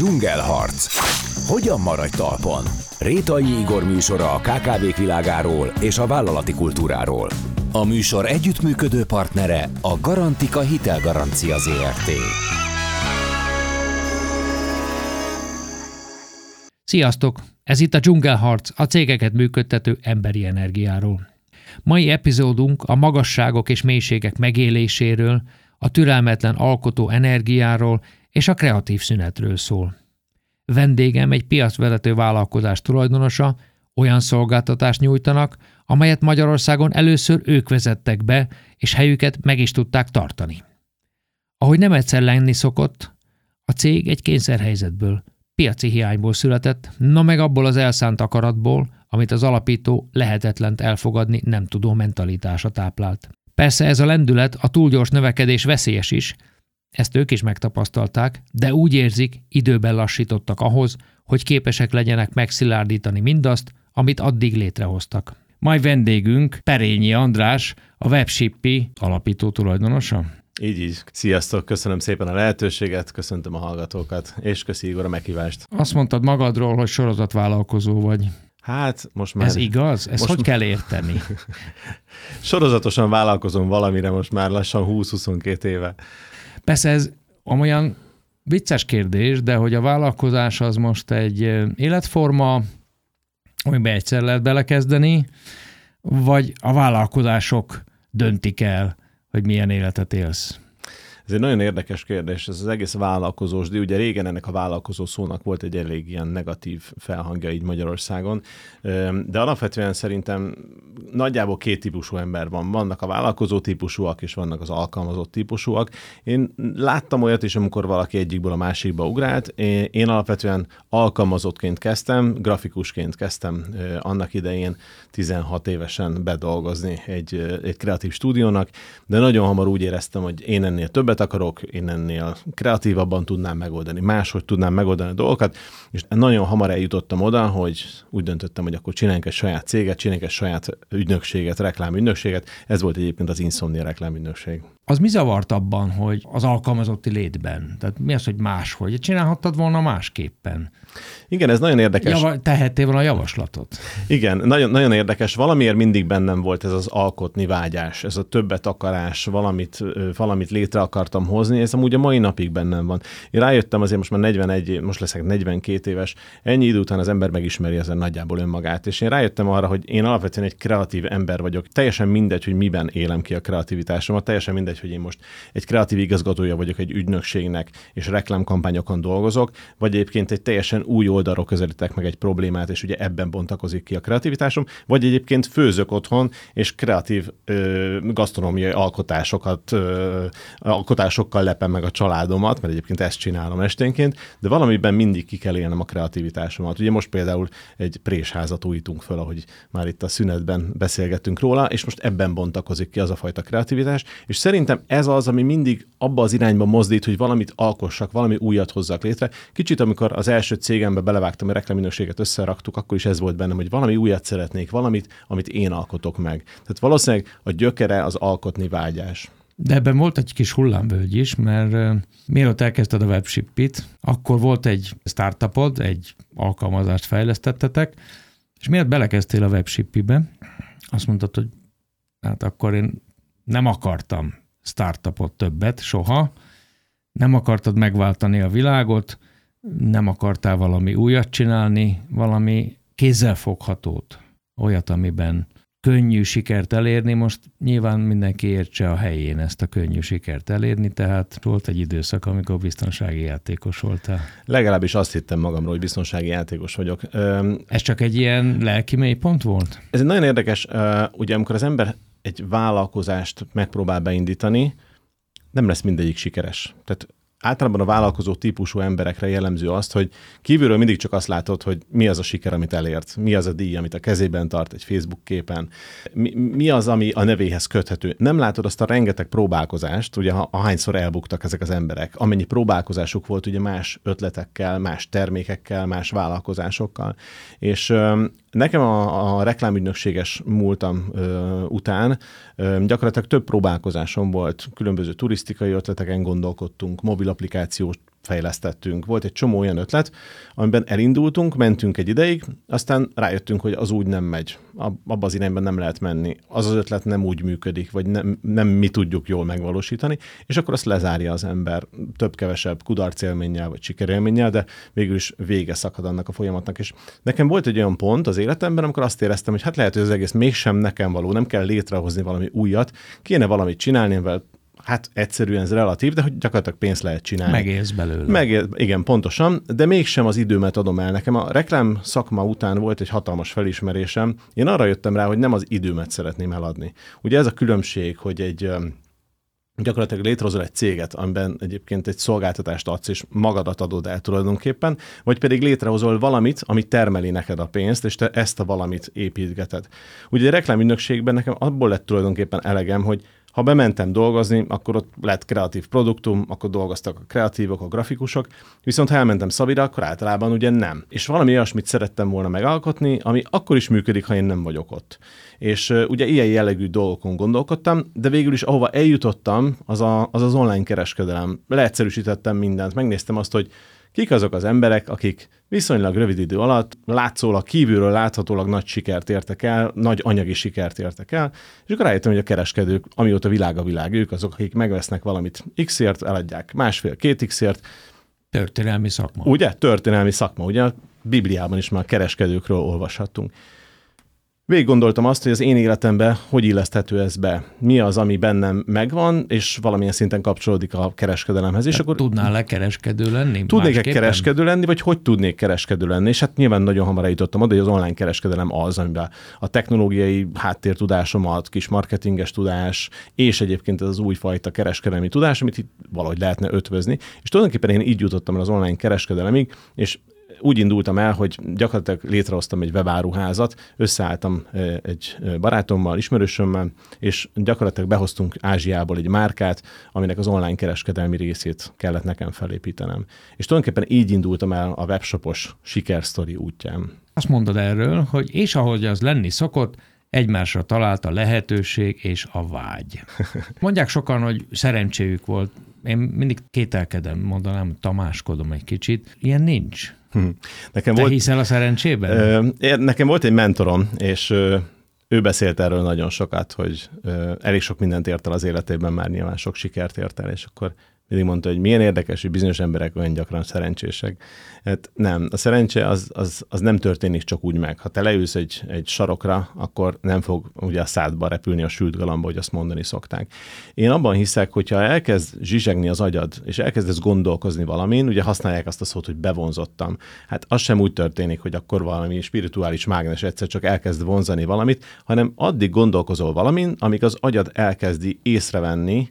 Dzsungelharc. Hogyan maradj talpon? Rétai Igor műsora a KKV világáról és a vállalati kultúráról. A műsor együttműködő partnere a Garantika Hitelgarancia ZRT. Sziasztok! Ez itt a Dzsungelharc, a cégeket működtető emberi energiáról. Mai epizódunk a magasságok és mélységek megéléséről, a türelmetlen alkotó energiáról és a kreatív szünetről szól. Vendégem egy piacvezető vállalkozás tulajdonosa, olyan szolgáltatást nyújtanak, amelyet Magyarországon először ők vezettek be, és helyüket meg is tudták tartani. Ahogy nem egyszer lenni szokott, a cég egy kényszerhelyzetből, piaci hiányból született, na meg abból az elszánt akaratból, amit az alapító lehetetlent elfogadni nem tudó mentalitása táplált. Persze ez a lendület, a túlgyors növekedés veszélyes is, ezt ők is megtapasztalták, de úgy érzik, időben lassítottak ahhoz, hogy képesek legyenek megszilárdítani mindazt, amit addig létrehoztak. Mai vendégünk Perényi András, a Webshippi alapító tulajdonosa. Így így. Sziasztok, köszönöm szépen a lehetőséget, köszöntöm a hallgatókat, és köszi Igor a meghívást. Azt mondtad magadról, hogy sorozatvállalkozó vagy. Hát most már... Ez igaz? Ezt most hogy kell érteni? Sorozatosan vállalkozom valamire most már lassan 20-22 éve. Persze ez olyan vicces kérdés, de hogy a vállalkozás az most egy életforma, amiben egyszer lehet belekezdeni, vagy a vállalkozások döntik el, hogy milyen életet élsz? Ez egy nagyon érdekes kérdés, ez az egész vállalkozós, de ugye régen ennek a vállalkozó szónak volt egy elég ilyen negatív felhangja így Magyarországon, de alapvetően szerintem nagyjából két típusú ember van. Vannak a vállalkozó típusúak, és vannak az alkalmazott típusúak. Én láttam olyat is, amikor valaki egyikből a másikba ugrált. Én alapvetően alkalmazottként kezdtem, grafikusként kezdtem annak idején 16 évesen bedolgozni egy, egy kreatív stúdiónak, de nagyon hamar úgy éreztem, hogy én ennél többet többet akarok, én ennél kreatívabban tudnám megoldani, máshogy tudnám megoldani a dolgokat, és nagyon hamar eljutottam oda, hogy úgy döntöttem, hogy akkor csináljunk egy saját céget, csináljunk egy saját ügynökséget, reklámügynökséget. Ez volt egyébként az Insomnia reklámügynökség. Az mi zavart abban, hogy az alkalmazotti létben? Tehát mi az, hogy máshogy? Csinálhattad volna másképpen? Igen, ez nagyon érdekes. Java, tehettél volna a javaslatot. Igen, nagyon, nagyon érdekes. Valamiért mindig bennem volt ez az alkotni vágyás, ez a többet akarás, valamit, valamit létre akartam hozni, ez amúgy a mai napig bennem van. Én rájöttem azért most már 41, most leszek 42 éves, ennyi idő után az ember megismeri ezen nagyjából önmagát, és én rájöttem arra, hogy én alapvetően egy kreatív ember vagyok. Teljesen mindegy, hogy miben élem ki a kreativitásomat, teljesen mindegy, hogy én most egy kreatív igazgatója vagyok egy ügynökségnek, és reklámkampányokon dolgozok, vagy egyébként egy teljesen új oldalról közelítek meg egy problémát, és ugye ebben bontakozik ki a kreativitásom, vagy egyébként főzök otthon, és kreatív ö, gasztronómiai alkotásokat, ö, alkotásokkal lepem meg a családomat, mert egyébként ezt csinálom esténként, de valamiben mindig ki kell élnem a kreativitásomat. Ugye most például egy présházat újítunk föl, ahogy már itt a szünetben beszélgettünk róla, és most ebben bontakozik ki az a fajta kreativitás, és szerintem ez az, ami mindig abba az irányba mozdít, hogy valamit alkossak, valami újat hozzak létre. Kicsit, amikor az első cégembe belevágtam, a reklámminőséget összeraktuk, akkor is ez volt bennem, hogy valami újat szeretnék, valamit, amit én alkotok meg. Tehát valószínűleg a gyökere az alkotni vágyás. De ebben volt egy kis hullámvölgy is, mert uh, mielőtt elkezdted a webshipit, akkor volt egy startupod, egy alkalmazást fejlesztettetek, és miért belekezdtél a webshipibe, azt mondtad, hogy hát akkor én nem akartam startupot többet, soha, nem akartad megváltani a világot, nem akartál valami újat csinálni, valami kézzelfoghatót, olyat, amiben könnyű sikert elérni. Most nyilván mindenki értse a helyén ezt a könnyű sikert elérni, tehát volt egy időszak, amikor biztonsági játékos voltál. Legalábbis azt hittem magamról, hogy biztonsági játékos vagyok. Ez csak egy ilyen lelki mélypont volt? Ez egy nagyon érdekes, ugye amikor az ember egy vállalkozást megpróbál beindítani, nem lesz mindegyik sikeres. Tehát általában a vállalkozó típusú emberekre jellemző azt, hogy kívülről mindig csak azt látod, hogy mi az a siker, amit elért, mi az a díj, amit a kezében tart egy Facebook képen, mi, mi az, ami a nevéhez köthető. Nem látod azt a rengeteg próbálkozást, ugye ahányszor elbuktak ezek az emberek, amennyi próbálkozásuk volt ugye más ötletekkel, más termékekkel, más vállalkozásokkal. És Nekem a, a reklámügynökséges múltam ö, után ö, gyakorlatilag több próbálkozásom volt, különböző turisztikai ötleteken gondolkodtunk, mobil applikációs fejlesztettünk. Volt egy csomó olyan ötlet, amiben elindultunk, mentünk egy ideig, aztán rájöttünk, hogy az úgy nem megy. Abba az irányban nem lehet menni. Az az ötlet nem úgy működik, vagy nem, nem mi tudjuk jól megvalósítani, és akkor azt lezárja az ember több-kevesebb kudarcélménnyel, vagy sikerélménnyel, de végül is vége szakad annak a folyamatnak. És nekem volt egy olyan pont az életemben, amikor azt éreztem, hogy hát lehet, hogy az egész mégsem nekem való, nem kell létrehozni valami újat, kéne valamit csinálni, amivel hát egyszerűen ez relatív, de hogy gyakorlatilag pénzt lehet csinálni. Megélsz belőle. Megél, igen, pontosan, de mégsem az időmet adom el. Nekem a reklám szakma után volt egy hatalmas felismerésem. Én arra jöttem rá, hogy nem az időmet szeretném eladni. Ugye ez a különbség, hogy egy gyakorlatilag létrehozol egy céget, amiben egyébként egy szolgáltatást adsz, és magadat adod el tulajdonképpen, vagy pedig létrehozol valamit, ami termeli neked a pénzt, és te ezt a valamit építgeted. Ugye a reklámügynökségben nekem abból lett tulajdonképpen elegem, hogy ha bementem dolgozni, akkor ott lett kreatív produktum, akkor dolgoztak a kreatívok, a grafikusok, viszont ha elmentem Szabira, akkor általában ugye nem. És valami olyasmit szerettem volna megalkotni, ami akkor is működik, ha én nem vagyok ott. És uh, ugye ilyen jellegű dolgokon gondolkodtam, de végül is ahova eljutottam, az a, az, az online kereskedelem. Leegyszerűsítettem mindent, megnéztem azt, hogy kik azok az emberek, akik viszonylag rövid idő alatt látszólag kívülről láthatólag nagy sikert értek el, nagy anyagi sikert értek el, és akkor rájöttem, hogy a kereskedők, amióta világ a világ, ők azok, akik megvesznek valamit X-ért, eladják másfél-két X-ért. Történelmi szakma. Ugye? Történelmi szakma. Ugye a Bibliában is már kereskedőkről olvashattunk. Végig gondoltam azt, hogy az én életemben hogy illeszthető ez be. Mi az, ami bennem megvan, és valamilyen szinten kapcsolódik a kereskedelemhez. És akkor tudnál-e kereskedő lenni? Tudnék-e kereskedő lenni, vagy hogy tudnék kereskedő lenni? És hát nyilván nagyon hamar eljutottam oda, hogy az online kereskedelem az, amiben a technológiai háttértudásomat, kis marketinges tudás, és egyébként ez az újfajta kereskedelmi tudás, amit itt valahogy lehetne ötvözni. És tulajdonképpen én így jutottam el az online kereskedelemig, és úgy indultam el, hogy gyakorlatilag létrehoztam egy webáruházat, összeálltam egy barátommal, ismerősömmel, és gyakorlatilag behoztunk Ázsiából egy márkát, aminek az online kereskedelmi részét kellett nekem felépítenem. És tulajdonképpen így indultam el a webshopos sikersztori útján. Azt mondod erről, hogy és ahogy az lenni szokott, egymásra talált a lehetőség és a vágy. Mondják sokan, hogy szerencséjük volt. Én mindig kételkedem, mondanám, tamáskodom egy kicsit. Ilyen nincs. Hm. Nekem Te volt, hiszel a szerencsében? Ö, nekem volt egy mentorom, és ö, ő beszélt erről nagyon sokat, hogy ö, elég sok mindent ért el az életében, már nyilván sok sikert ért el, és akkor mindig mondta, hogy milyen érdekes, hogy bizonyos emberek olyan gyakran szerencsések. Hát nem, a szerencse az, az, az nem történik csak úgy meg. Ha te leülsz egy, egy sarokra, akkor nem fog ugye a szádba repülni a sült galamba, hogy azt mondani szokták. Én abban hiszek, hogyha elkezd zsizsegni az agyad, és elkezdesz gondolkozni valamin, ugye használják azt a szót, hogy bevonzottam. Hát az sem úgy történik, hogy akkor valami spirituális mágnes egyszer csak elkezd vonzani valamit, hanem addig gondolkozol valamin, amíg az agyad elkezdi észrevenni,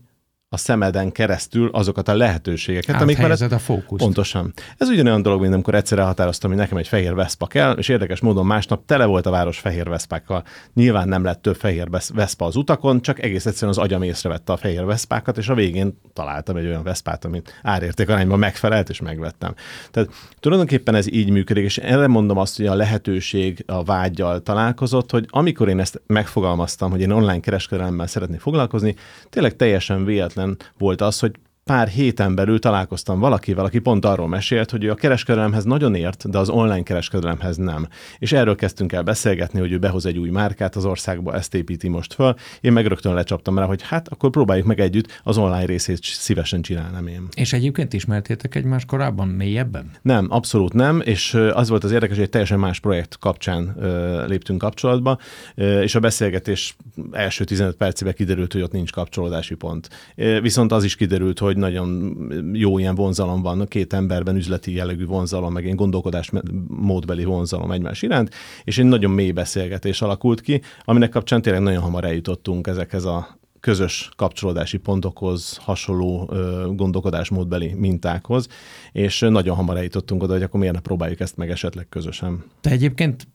a szemeden keresztül azokat a lehetőségeket, amik mellett... a fókuszt. Pontosan. Ez ugyanolyan dolog, mint amikor egyszer elhatároztam, hogy nekem egy fehér Vespa kell, és érdekes módon másnap tele volt a város fehér Veszpákkal. Nyilván nem lett több fehér Vespa az utakon, csak egész egyszerűen az agyam észrevette a fehér Veszpákat, és a végén találtam egy olyan Veszpát, amit árérték arányban megfelelt, és megvettem. Tehát tulajdonképpen ez így működik, és erre mondom azt, hogy a lehetőség a vágyjal találkozott, hogy amikor én ezt megfogalmaztam, hogy én online kereskedelemmel szeretnék foglalkozni, tényleg teljesen véletlen véletlen volt az, hogy pár héten belül találkoztam valakivel, aki pont arról mesélt, hogy ő a kereskedelemhez nagyon ért, de az online kereskedelemhez nem. És erről kezdtünk el beszélgetni, hogy ő behoz egy új márkát az országba, ezt építi most föl. Én meg rögtön lecsaptam rá, hogy hát akkor próbáljuk meg együtt, az online részét szívesen csinálnám én. És egyébként ismertétek egymást korábban mélyebben? Nem, abszolút nem, és az volt az érdekes, hogy egy teljesen más projekt kapcsán léptünk kapcsolatba, és a beszélgetés első 15 percében kiderült, hogy ott nincs kapcsolódási pont. Viszont az is kiderült, hogy nagyon jó ilyen vonzalom van, két emberben üzleti jellegű vonzalom, meg én gondolkodás módbeli vonzalom egymás iránt, és egy nagyon mély beszélgetés alakult ki, aminek kapcsán tényleg nagyon hamar eljutottunk ezekhez a közös kapcsolódási pontokhoz, hasonló ö, gondolkodásmódbeli mintákhoz, és nagyon hamar eljutottunk oda, hogy akkor miért ne próbáljuk ezt meg esetleg közösen. Te egyébként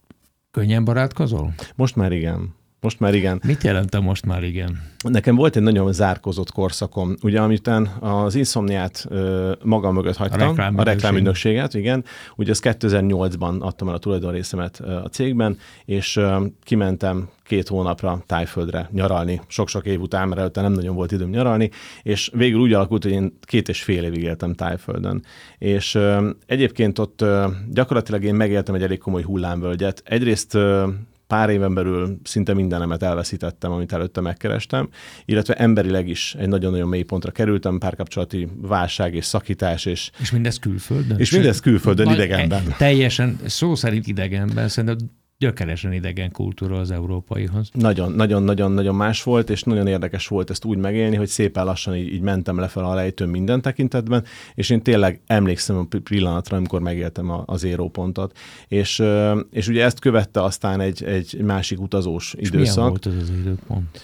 könnyen barátkozol? Most már igen. Most már igen. Mit jelent a most már igen? Nekem volt egy nagyon zárkozott korszakom. Ugye, amitán az Insomniát ö, maga mögött hagytam, a reklámügynökséget, igen. Ugye az 2008-ban adtam el a tulajdonrészemet a cégben, és ö, kimentem két hónapra tájföldre nyaralni, sok-sok év után, mert előtte nem nagyon volt időm nyaralni, és végül úgy alakult, hogy én két és fél évig éltem tájföldön. És ö, egyébként ott ö, gyakorlatilag én megéltem egy elég komoly hullámvölgyet. Egyrészt ö, pár éven belül szinte mindenemet elveszítettem, amit előtte megkerestem, illetve emberileg is egy nagyon-nagyon mély pontra kerültem, párkapcsolati válság és szakítás. És, és mindez külföldön? És mindez külföldön, idegenben. Teljesen, szó szerint idegenben, szerintem gyökeresen idegen kultúra az európaihoz. Nagyon, nagyon, nagyon, nagyon más volt, és nagyon érdekes volt ezt úgy megélni, hogy szépen lassan így, így mentem lefelé a lejtőn minden tekintetben, és én tényleg emlékszem a pillanatra, amikor megéltem a, az érópontot. És, és ugye ezt követte aztán egy, egy másik utazós és időszak. Milyen volt ez az időpont?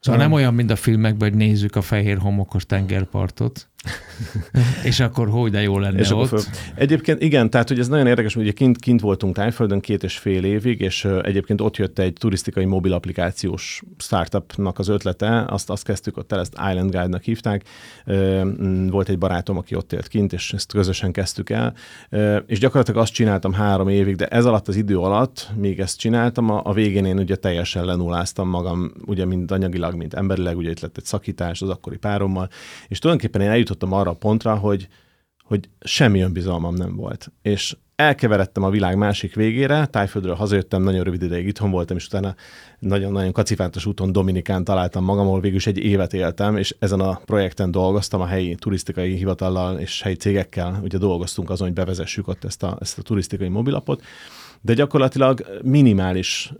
Szóval nem olyan, mint a filmekben, hogy nézzük a fehér homokos tengerpartot, és akkor hogy de jó lenne és ott. Föl... Egyébként igen, tehát hogy ez nagyon érdekes, hogy ugye kint, kint voltunk Tájföldön két és fél évig, és egyébként ott jött egy turisztikai mobil applikációs startupnak az ötlete, azt, azt kezdtük ott el, ezt Island Guide-nak hívták. Volt egy barátom, aki ott élt kint, és ezt közösen kezdtük el, és gyakorlatilag azt csináltam három évig, de ez alatt az idő alatt, még ezt csináltam, a, a végén én ugye teljesen lenuláztam magam, ugye mind anyagilag, mind emberileg, ugye itt lett egy szakítás az akkori párommal, és tulajdonképpen én eljutottam arra a pontra, hogy, hogy semmi önbizalmam nem volt. És elkeveredtem a világ másik végére, Tájföldről hazajöttem, nagyon rövid ideig itthon voltam, és utána nagyon-nagyon kacifántos úton Dominikán találtam magam, ahol végül is egy évet éltem, és ezen a projekten dolgoztam a helyi turisztikai hivatallal és helyi cégekkel, ugye dolgoztunk azon, hogy bevezessük ott ezt a, ezt a turisztikai mobilapot, de gyakorlatilag minimális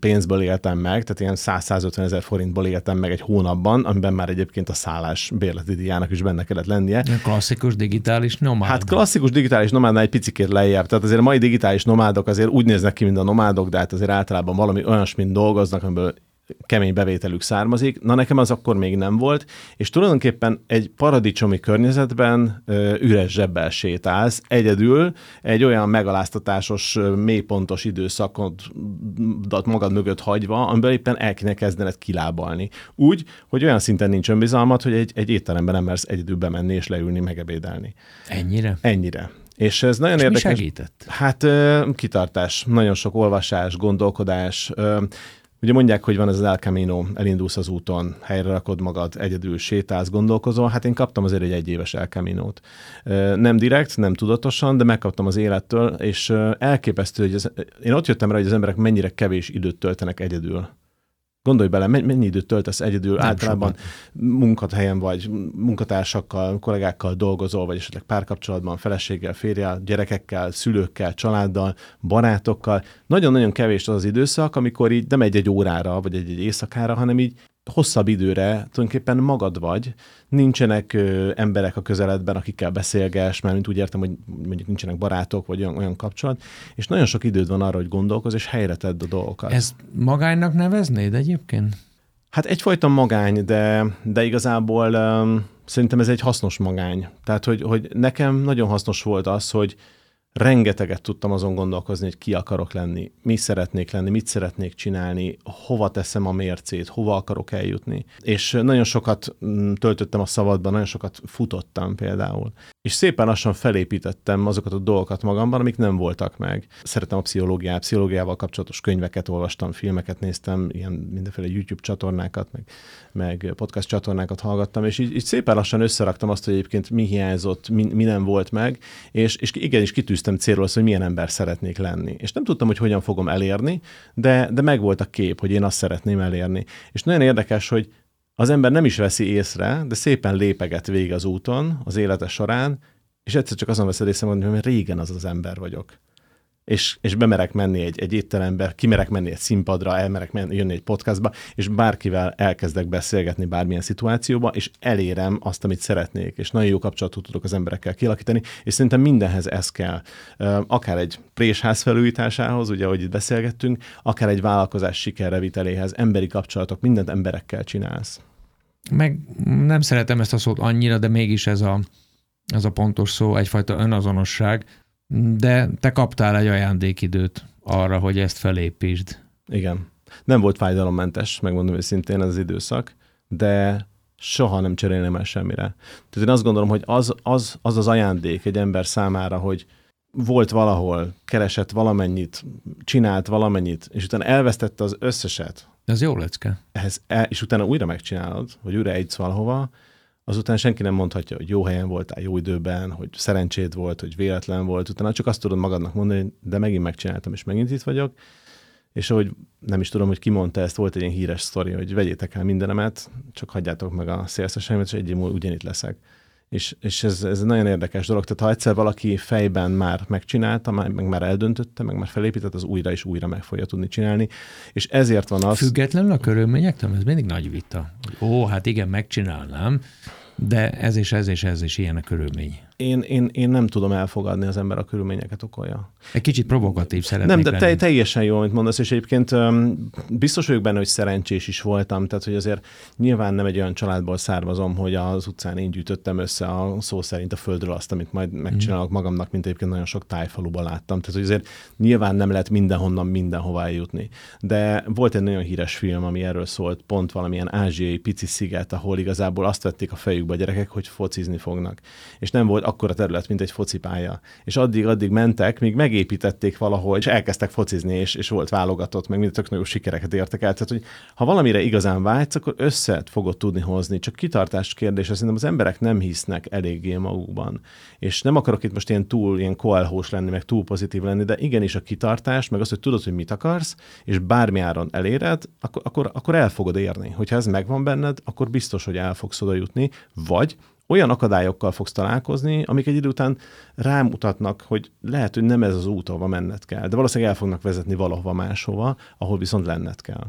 pénzből éltem meg, tehát ilyen 100-150 ezer forintból éltem meg egy hónapban, amiben már egyébként a szállás bérleti díjának is benne kellett lennie. Klasszikus digitális nomád. Hát klasszikus digitális nomádnál egy picikét lejjebb. Tehát azért a mai digitális nomádok azért úgy néznek ki, mint a nomádok, de hát azért általában valami olyasmint dolgoznak, amiből kemény bevételük származik. Na nekem az akkor még nem volt, és tulajdonképpen egy paradicsomi környezetben ö, üres zsebbel sétálsz, egyedül egy olyan megaláztatásos, mélypontos időszakot magad mögött hagyva, amiben éppen el kéne kezdened kilábalni. Úgy, hogy olyan szinten nincs önbizalmat, hogy egy, egy étteremben nem mersz egyedül bemenni és leülni, megebédelni. Ennyire? Ennyire. És ez nagyon és érdekes. Mi segített? Hát kitartás, nagyon sok olvasás, gondolkodás, Ugye mondják, hogy van ez az El Camino, elindulsz az úton, helyre rakod magad, egyedül sétálsz, gondolkozol. Hát én kaptam azért egy egyéves El Camino-t. Nem direkt, nem tudatosan, de megkaptam az élettől, és elképesztő, hogy ez, én ott jöttem rá, hogy az emberek mennyire kevés időt töltenek egyedül. Gondolj bele, mennyi időt töltesz egyedül, Nem általában sokan. munkahelyen vagy, munkatársakkal, kollégákkal dolgozol, vagy esetleg párkapcsolatban, feleséggel, férjel, gyerekekkel, szülőkkel, családdal, barátokkal. Nagyon-nagyon kevés az az időszak, amikor így nem egy-egy órára, vagy egy-egy éjszakára, hanem így hosszabb időre tulajdonképpen magad vagy, nincsenek ö, emberek a közeledben, akikkel beszélges, mert mint úgy értem, hogy mondjuk nincsenek barátok, vagy olyan, olyan kapcsolat, és nagyon sok időd van arra, hogy gondolkoz, és helyre tedd a dolgokat. Ez magánynak neveznéd egyébként? Hát egyfajta magány, de, de igazából um, szerintem ez egy hasznos magány. Tehát, hogy, hogy nekem nagyon hasznos volt az, hogy rengeteget tudtam azon gondolkozni, hogy ki akarok lenni, mi szeretnék lenni, mit szeretnék csinálni, hova teszem a mércét, hova akarok eljutni. És nagyon sokat mm, töltöttem a szabadban, nagyon sokat futottam például. És szépen lassan felépítettem azokat a dolgokat magamban, amik nem voltak meg. Szeretem a pszichológiát, pszichológiával kapcsolatos könyveket olvastam, filmeket néztem, ilyen mindenféle YouTube csatornákat, meg, meg podcast csatornákat hallgattam, és így, így szépen lassan összeraktam azt, hogy egyébként mi hiányzott, mi, mi nem volt meg, és, és igenis kitűztem tűztem célról azt, hogy milyen ember szeretnék lenni. És nem tudtam, hogy hogyan fogom elérni, de, de megvolt a kép, hogy én azt szeretném elérni. És nagyon érdekes, hogy az ember nem is veszi észre, de szépen lépeget végig az úton, az élete során, és egyszer csak azon veszed észre, hogy régen az az ember vagyok és, és bemerek menni egy, egy étterembe, kimerek menni egy színpadra, elmerek menni, jönni egy podcastba, és bárkivel elkezdek beszélgetni bármilyen szituációba, és elérem azt, amit szeretnék, és nagyon jó kapcsolatot tudok az emberekkel kialakítani, és szerintem mindenhez ez kell. Akár egy présház felújításához, ugye, ahogy itt beszélgettünk, akár egy vállalkozás sikerreviteléhez, emberi kapcsolatok, mindent emberekkel csinálsz. Meg nem szeretem ezt a szót annyira, de mégis ez a, ez a pontos szó, egyfajta önazonosság, de te kaptál egy ajándékidőt arra, hogy ezt felépítsd. Igen. Nem volt fájdalommentes, megmondom őszintén ez az időszak, de soha nem cserélném el semmire. Tehát én azt gondolom, hogy az az, az, az ajándék egy ember számára, hogy volt valahol, keresett valamennyit, csinált valamennyit, és utána elvesztette az összeset. Ez jó lecke. Ehhez, el, és utána újra megcsinálod, vagy újra egysz valahova, azután senki nem mondhatja, hogy jó helyen voltál, jó időben, hogy szerencséd volt, hogy véletlen volt, utána csak azt tudod magadnak mondani, de megint megcsináltam, és megint itt vagyok, és ahogy nem is tudom, hogy ki mondta ezt, volt egy ilyen híres sztori, hogy vegyétek el mindenemet, csak hagyjátok meg a szélszeseimet, és egy év múlva ugyanitt leszek. És, és ez, ez egy nagyon érdekes dolog. Tehát ha egyszer valaki fejben már megcsinálta, meg már eldöntötte, meg már felépített, az újra és újra meg fogja tudni csinálni. És ezért van az... Függetlenül a körülményektől, ez mindig nagy vita. Ó, hát igen, megcsinálnám, de ez és ez és ez és ilyen a körülmény én, én, én nem tudom elfogadni, az ember a körülményeket okolja. Egy kicsit provokatív szeretnék Nem, de te, teljesen jó, amit mondasz, és egyébként biztos vagyok benne, hogy szerencsés is voltam, tehát hogy azért nyilván nem egy olyan családból származom, hogy az utcán én gyűjtöttem össze a szó szerint a földről azt, amit majd megcsinálok mm. magamnak, mint egyébként nagyon sok tájfaluban láttam. Tehát, hogy azért nyilván nem lehet mindenhonnan mindenhová jutni. De volt egy nagyon híres film, ami erről szólt, pont valamilyen ázsiai pici sziget, ahol igazából azt vették a fejükbe a gyerekek, hogy focizni fognak. És nem volt akkora terület, mint egy focipálya. És addig-addig mentek, míg megépítették valahogy, és elkezdtek focizni, és, és volt válogatott, meg mind tök nagyon sikereket értek el. Tehát, hogy ha valamire igazán vágysz, akkor össze fogod tudni hozni. Csak kitartás kérdés, szerintem az emberek nem hisznek eléggé magukban. És nem akarok itt most ilyen túl, ilyen koalhós lenni, meg túl pozitív lenni, de igenis a kitartás, meg az, hogy tudod, hogy mit akarsz, és bármi áron eléred, akkor, akkor, akkor el fogod érni. Hogyha ez megvan benned, akkor biztos, hogy el fogsz oda jutni, vagy olyan akadályokkal fogsz találkozni, amik egy idő után rámutatnak, hogy lehet, hogy nem ez az út, ahova menned kell, de valószínűleg el fognak vezetni valahova máshova, ahol viszont lenned kell.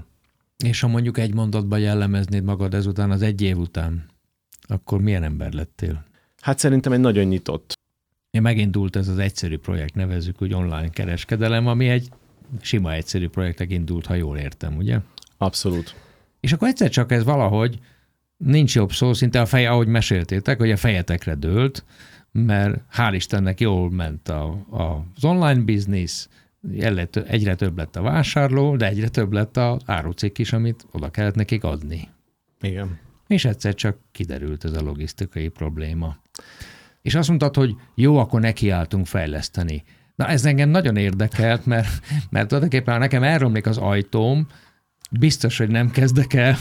És ha mondjuk egy mondatban jellemeznéd magad ezután, az egy év után, akkor milyen ember lettél? Hát szerintem egy nagyon nyitott. Én megindult ez az egyszerű projekt, nevezzük úgy online kereskedelem, ami egy sima egyszerű projektek indult, ha jól értem, ugye? Abszolút. És akkor egyszer csak ez valahogy nincs jobb szó, szinte a feje, ahogy meséltétek, hogy a fejetekre dőlt, mert hál' Istennek jól ment a, a, az online biznisz, egyre több lett a vásárló, de egyre több lett a árucikk is, amit oda kellett nekik adni. Igen. És egyszer csak kiderült ez a logisztikai probléma. És azt mondtad, hogy jó, akkor nekiálltunk fejleszteni. Na ez engem nagyon érdekelt, mert, mert tulajdonképpen ha nekem elromlik az ajtóm, biztos, hogy nem kezdek el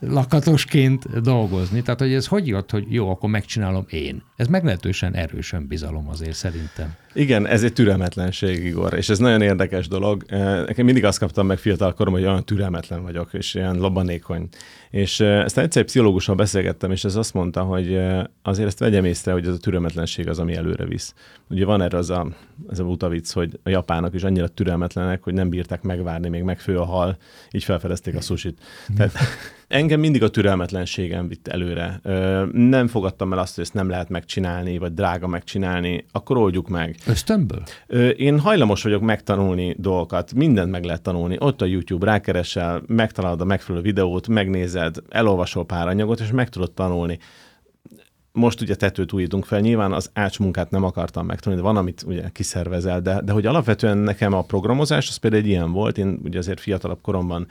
lakatosként dolgozni. Tehát, hogy ez hogy jött, hogy jó, akkor megcsinálom én. Ez meglehetősen erősen bizalom azért szerintem. Igen, ez egy türelmetlenség, Igor, és ez nagyon érdekes dolog. Nekem mindig azt kaptam meg fiatal korom, hogy olyan türelmetlen vagyok, és ilyen labanékony. És ezt egyszer egy pszichológussal beszélgettem, és ez azt mondta, hogy azért ezt vegyem észre, hogy ez a türelmetlenség az, ami előre visz. Ugye van erre az a, ez a utavic, hogy a japánok is annyira türelmetlenek, hogy nem bírták megvárni, még megfő a hal, így felfedezték a susit. Tehát engem mindig a türelmetlenségem vitt előre. Nem fogadtam el azt, hogy ezt nem lehet megcsinálni, vagy drága megcsinálni, akkor oldjuk meg. Ösztönből? Én hajlamos vagyok megtanulni dolgokat, mindent meg lehet tanulni. Ott a YouTube, rákeresel, megtalálod a megfelelő videót, megnézed, elolvasol pár anyagot, és meg tudod tanulni most ugye tetőt újítunk fel, nyilván az ácsmunkát nem akartam megtanulni, de van, amit ugye kiszervezel, de, de hogy alapvetően nekem a programozás, az például egy ilyen volt, én ugye azért fiatalabb koromban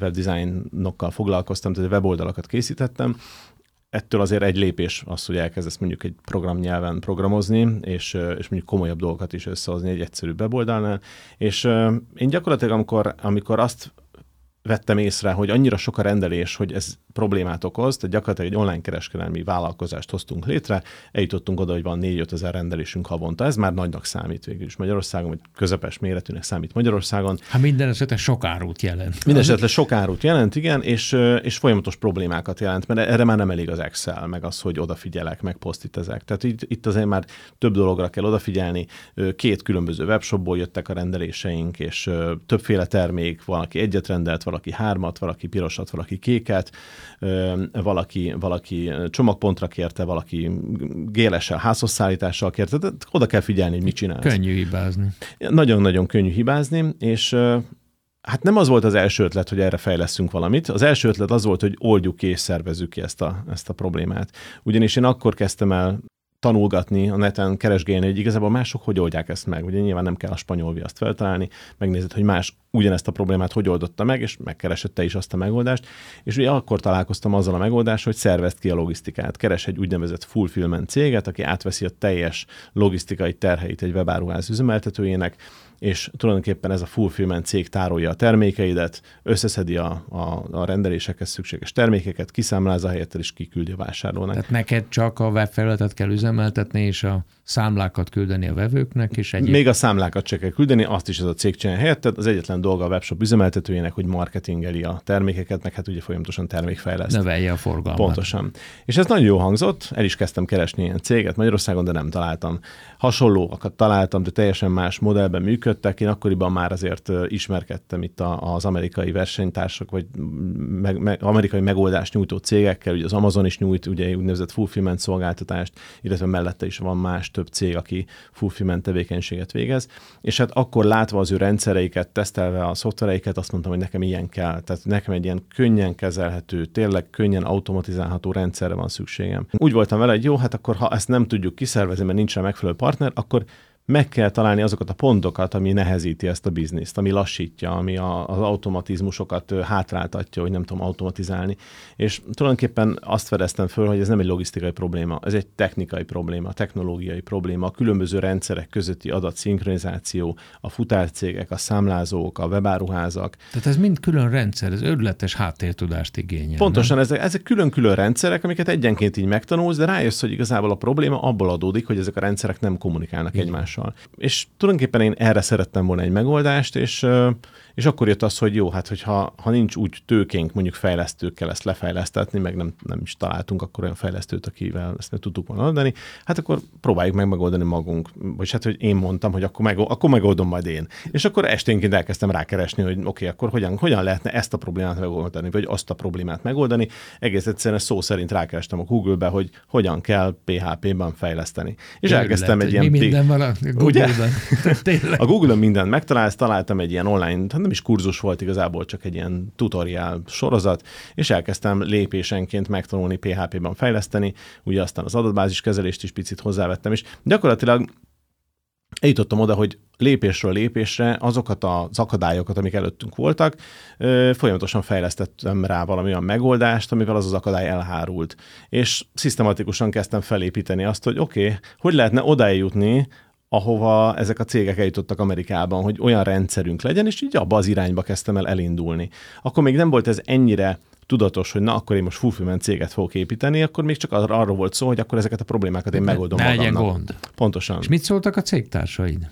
webdesignokkal foglalkoztam, tehát weboldalakat készítettem, ettől azért egy lépés az, hogy elkezdesz mondjuk egy programnyelven programozni, és, és mondjuk komolyabb dolgokat is összehozni egy egyszerű weboldalnál. És én gyakorlatilag, amikor, amikor azt vettem észre, hogy annyira sok a rendelés, hogy ez problémát okoz, tehát gyakorlatilag egy online kereskedelmi vállalkozást hoztunk létre, eljutottunk oda, hogy van 4-5 ezer rendelésünk havonta. Ez már nagynak számít végül is Magyarországon, vagy közepes méretűnek számít Magyarországon. Hát minden esetre sok árut jelent. Minden esetre sok árut jelent, igen, és, és folyamatos problémákat jelent, mert erre már nem elég az Excel, meg az, hogy odafigyelek, meg posztitezek. Tehát itt, itt azért már több dologra kell odafigyelni. Két különböző webshopból jöttek a rendeléseink, és többféle termék, valaki egyet rendelt, valaki hármat, valaki pirosat, valaki kéket, valaki, valaki csomagpontra kérte, valaki gélessel, házhozszállítással kérte, de oda kell figyelni, hogy mit csinálsz. Könnyű hibázni. Nagyon-nagyon könnyű hibázni, és Hát nem az volt az első ötlet, hogy erre fejleszünk valamit. Az első ötlet az volt, hogy oldjuk ki és szervezzük ki ezt a, ezt a problémát. Ugyanis én akkor kezdtem el tanulgatni, a neten keresgélni, hogy igazából mások hogy oldják ezt meg. Ugye nyilván nem kell a spanyol viaszt feltalálni, megnézed, hogy más ugyanezt a problémát hogy oldotta meg, és megkeresed te is azt a megoldást. És ugye akkor találkoztam azzal a megoldással, hogy szervezd ki a logisztikát. Keres egy úgynevezett fulfillment céget, aki átveszi a teljes logisztikai terheit egy webáruház üzemeltetőjének, és tulajdonképpen ez a fulfillment cég tárolja a termékeidet, összeszedi a, a, a rendelésekhez szükséges termékeket, kiszámlázza helyettel, és kiküldi a vásárlónak. Tehát neked csak a webfelületet kell üzemeltetni, és a számlákat küldeni a vevőknek, és egyéb... Még a számlákat csak kell küldeni, azt is ez a cég csinálja helyetted. Az egyetlen dolga a webshop üzemeltetőjének, hogy marketingeli a termékeket, meg hát ugye folyamatosan termékfejleszt. Növelje a forgalmat. Pontosan. És ez nagyon jó hangzott, el is kezdtem keresni ilyen céget Magyarországon, de nem találtam. Hasonlóakat találtam, de teljesen más modellben működtek. Én akkoriban már azért ismerkedtem itt az amerikai versenytársak, vagy meg, meg, amerikai megoldást nyújtó cégekkel, ugye az Amazon is nyújt ugye úgynevezett fulfillment szolgáltatást, illetve mellette is van más több cég, aki fulfillment tevékenységet végez, és hát akkor látva az ő rendszereiket, tesztelve a szoftvereiket, azt mondtam, hogy nekem ilyen kell. Tehát nekem egy ilyen könnyen kezelhető, tényleg könnyen automatizálható rendszerre van szükségem. Úgy voltam vele, hogy jó, hát akkor ha ezt nem tudjuk kiszervezni, mert nincs megfelelő partner, akkor meg kell találni azokat a pontokat, ami nehezíti ezt a bizniszt, ami lassítja, ami a, az automatizmusokat hátráltatja, hogy nem tudom automatizálni. És tulajdonképpen azt fedeztem föl, hogy ez nem egy logisztikai probléma, ez egy technikai probléma, technológiai probléma, a különböző rendszerek közötti adatszinkronizáció, a futárcégek, a számlázók, a webáruházak. Tehát ez mind külön rendszer, ez örületes háttértudást igényel. Pontosan, ezek, ezek külön-külön rendszerek, amiket egyenként így megtanulsz, de rájössz, hogy igazából a probléma abból adódik, hogy ezek a rendszerek nem kommunikálnak egymással egymással. És tulajdonképpen én erre szerettem volna egy megoldást, és és akkor jött az, hogy jó, hát hogyha ha nincs úgy tőkénk, mondjuk fejlesztőkkel ezt lefejlesztetni, meg nem, nem is találtunk akkor olyan fejlesztőt, akivel ezt nem tudtuk volna adni, hát akkor próbáljuk meg megoldani magunk. Vagy hát, hogy én mondtam, hogy akkor, meg, akkor megoldom majd én. És akkor esténként elkezdtem rákeresni, hogy oké, okay, akkor hogyan, hogyan lehetne ezt a problémát megoldani, vagy azt a problémát megoldani. Egész egyszerűen szó szerint rákerestem a Google-be, hogy hogyan kell PHP-ben fejleszteni. És Jön elkezdtem egy ilyen... Mi minden van a Google-ben. a Google-on mindent megtalálsz, találtam egy ilyen online, nem is kurzus volt igazából, csak egy ilyen tutoriál sorozat, és elkezdtem lépésenként megtanulni PHP-ban fejleszteni, ugye aztán az adatbázis kezelést is picit hozzávettem, és gyakorlatilag eljutottam oda, hogy lépésről lépésre azokat az akadályokat, amik előttünk voltak, folyamatosan fejlesztettem rá valamilyen megoldást, amivel az az akadály elhárult. És szisztematikusan kezdtem felépíteni azt, hogy oké, okay, hogy lehetne odáig jutni, ahova ezek a cégek eljutottak Amerikában, hogy olyan rendszerünk legyen, és így abba az irányba kezdtem el elindulni. Akkor még nem volt ez ennyire tudatos, hogy na, akkor én most fulfillment céget fogok építeni, akkor még csak arról volt szó, hogy akkor ezeket a problémákat én megoldom ne, magamnak. gond. Pontosan. És mit szóltak a cégtársaid?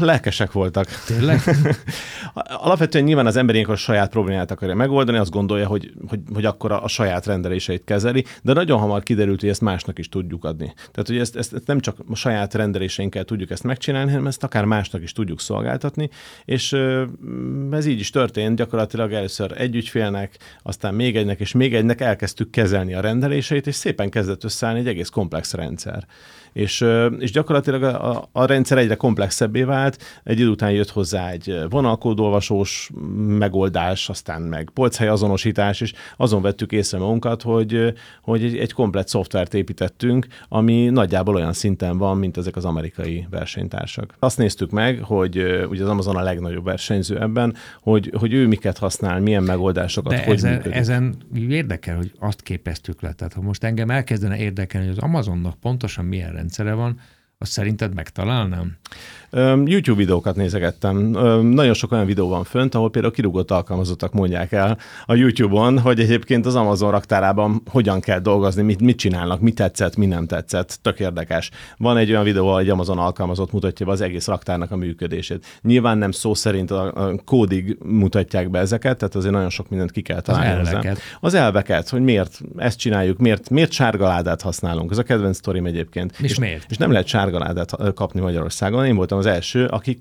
Lelkesek voltak. Tényleg? Alapvetően nyilván az ember ilyenkor a saját problémát akarja megoldani, azt gondolja, hogy, hogy, hogy akkor a, a saját rendeléseit kezeli, de nagyon hamar kiderült, hogy ezt másnak is tudjuk adni. Tehát, hogy ezt, ezt, ezt nem csak a saját rendeléseinkkel tudjuk ezt megcsinálni, hanem ezt akár másnak is tudjuk szolgáltatni, és ez így is történt, gyakorlatilag először egy ügyfélnek, aztán még egynek, és még egynek elkezdtük kezelni a rendeléseit, és szépen kezdett összeállni egy egész komplex rendszer és, és gyakorlatilag a, a rendszer egyre komplexebbé vált, egy idő után jött hozzá egy vonalkódolvasós megoldás, aztán meg polchely azonosítás, és azon vettük észre magunkat, hogy, hogy egy, egy komplet szoftvert építettünk, ami nagyjából olyan szinten van, mint ezek az amerikai versenytársak. Azt néztük meg, hogy ugye az Amazon a legnagyobb versenyző ebben, hogy, hogy ő miket használ, milyen megoldásokat, De hogy ezen, működik. ezen érdekel, hogy azt képeztük le. Tehát ha most engem elkezdene érdekelni, hogy az Amazonnak pontosan milyen rendszere van, azt szerinted megtalálnám? YouTube videókat nézegettem. Nagyon sok olyan videó van fönt, ahol például kirúgott alkalmazottak mondják el a YouTube-on, hogy egyébként az Amazon raktárában hogyan kell dolgozni, mit, mit csinálnak, mi tetszett, mi nem tetszett. Tök érdekes. Van egy olyan videó, ahol egy Amazon alkalmazott mutatja be az egész raktárnak a működését. Nyilván nem szó szerint a kódig mutatják be ezeket, tehát azért nagyon sok mindent ki kell találni. Az elveket. Az elveket, hogy miért ezt csináljuk, miért, miért sárgaládát használunk. Ez a kedvenc sztorim egyébként. És, és miért? És nem lehet sárgaládát kapni Magyarországon. Én voltam az első, aki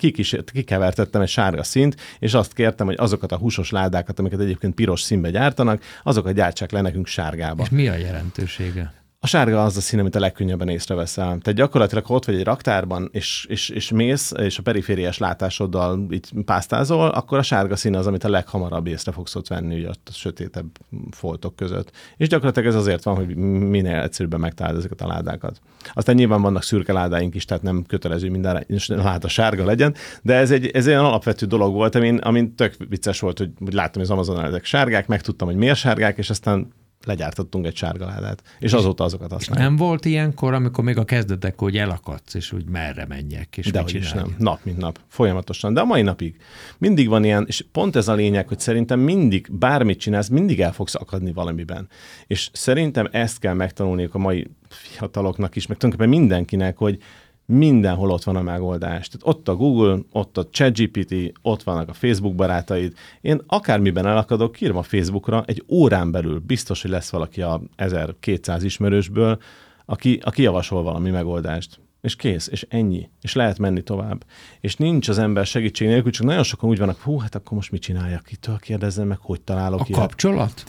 kikevertettem egy sárga szint, és azt kértem, hogy azokat a húsos ládákat, amiket egyébként piros színbe gyártanak, azokat gyártsák le nekünk sárgába. És mi a jelentősége? A sárga az a szín, amit a legkönnyebben észreveszel. Tehát gyakorlatilag, ott vagy egy raktárban, és, és, és mész, és a perifériás látásoddal így pásztázol, akkor a sárga szín az, amit a leghamarabb észre fogsz ott venni, ugye ott a sötétebb foltok között. És gyakorlatilag ez azért van, hogy minél egyszerűbben megtalálod ezeket a ládákat. Aztán nyilván vannak szürke ládáink is, tehát nem kötelező minden láda sárga legyen, de ez egy, ez egy alapvető dolog volt, amin, amin tök vicces volt, hogy, hogy láttam, hogy az Amazonon ezek sárgák, megtudtam, hogy miért sárgák, és aztán legyártottunk egy sárgaládát, és, és azóta azokat használjuk. Nem volt ilyenkor, amikor még a kezdetek, hogy elakadsz, és úgy merre menjek, és De is nem. Nap, mint nap. Folyamatosan. De a mai napig mindig van ilyen, és pont ez a lényeg, hogy szerintem mindig, bármit csinálsz, mindig el fogsz akadni valamiben. És szerintem ezt kell megtanulniuk a mai fiataloknak is, meg tulajdonképpen mindenkinek, hogy mindenhol ott van a megoldás. Tehát ott a Google, ott a ChatGPT, ott vannak a Facebook barátaid. Én akármiben elakadok, írom a Facebookra, egy órán belül biztos, hogy lesz valaki a 1200 ismerősből, aki, aki javasol valami megoldást. És kész, és ennyi. És lehet menni tovább. És nincs az ember segítség nélkül, csak nagyon sokan úgy vannak, hú, hát akkor most mit csináljak, kitől kérdezzem meg, hogy találok A ilyet. kapcsolat?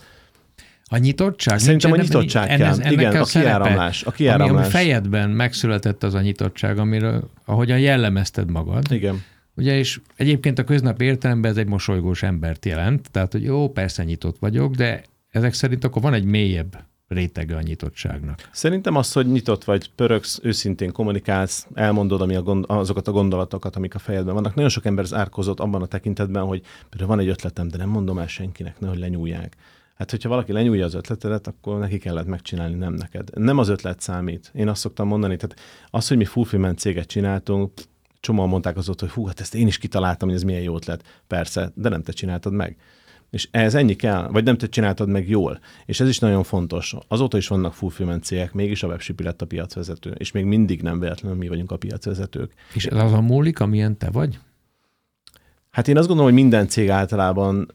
A nyitottság? Szerintem a nyitottság kell. Ennek, ennek Igen, a kiáramlás. A kiáramlás. Ami, ami fejedben megszületett az a nyitottság, amiről, ahogyan jellemezted magad. Igen. Ugye, és egyébként a köznap értelemben ez egy mosolygós embert jelent, tehát, hogy jó, persze nyitott vagyok, de ezek szerint akkor van egy mélyebb rétege a nyitottságnak. Szerintem az, hogy nyitott vagy, pöröksz, őszintén kommunikálsz, elmondod ami a gond, azokat a gondolatokat, amik a fejedben vannak. Nagyon sok ember árkozott abban a tekintetben, hogy például van egy ötletem, de nem mondom el senkinek, nehogy lenyúlják. Hát, hogyha valaki lenyúlja az ötletedet, akkor neki kellett megcsinálni, nem neked. Nem az ötlet számít. Én azt szoktam mondani, tehát az, hogy mi fulfillment céget csináltunk, csomóan mondták azot, hogy hú, hát ezt én is kitaláltam, hogy ez milyen jó ötlet. Persze, de nem te csináltad meg. És ez ennyi kell, vagy nem te csináltad meg jól. És ez is nagyon fontos. Azóta is vannak fulfillment cégek, mégis a webshipi lett a piacvezető, és még mindig nem véletlenül mi vagyunk a piacvezetők. És ez az a múlik, amilyen te vagy? Hát én azt gondolom, hogy minden cég általában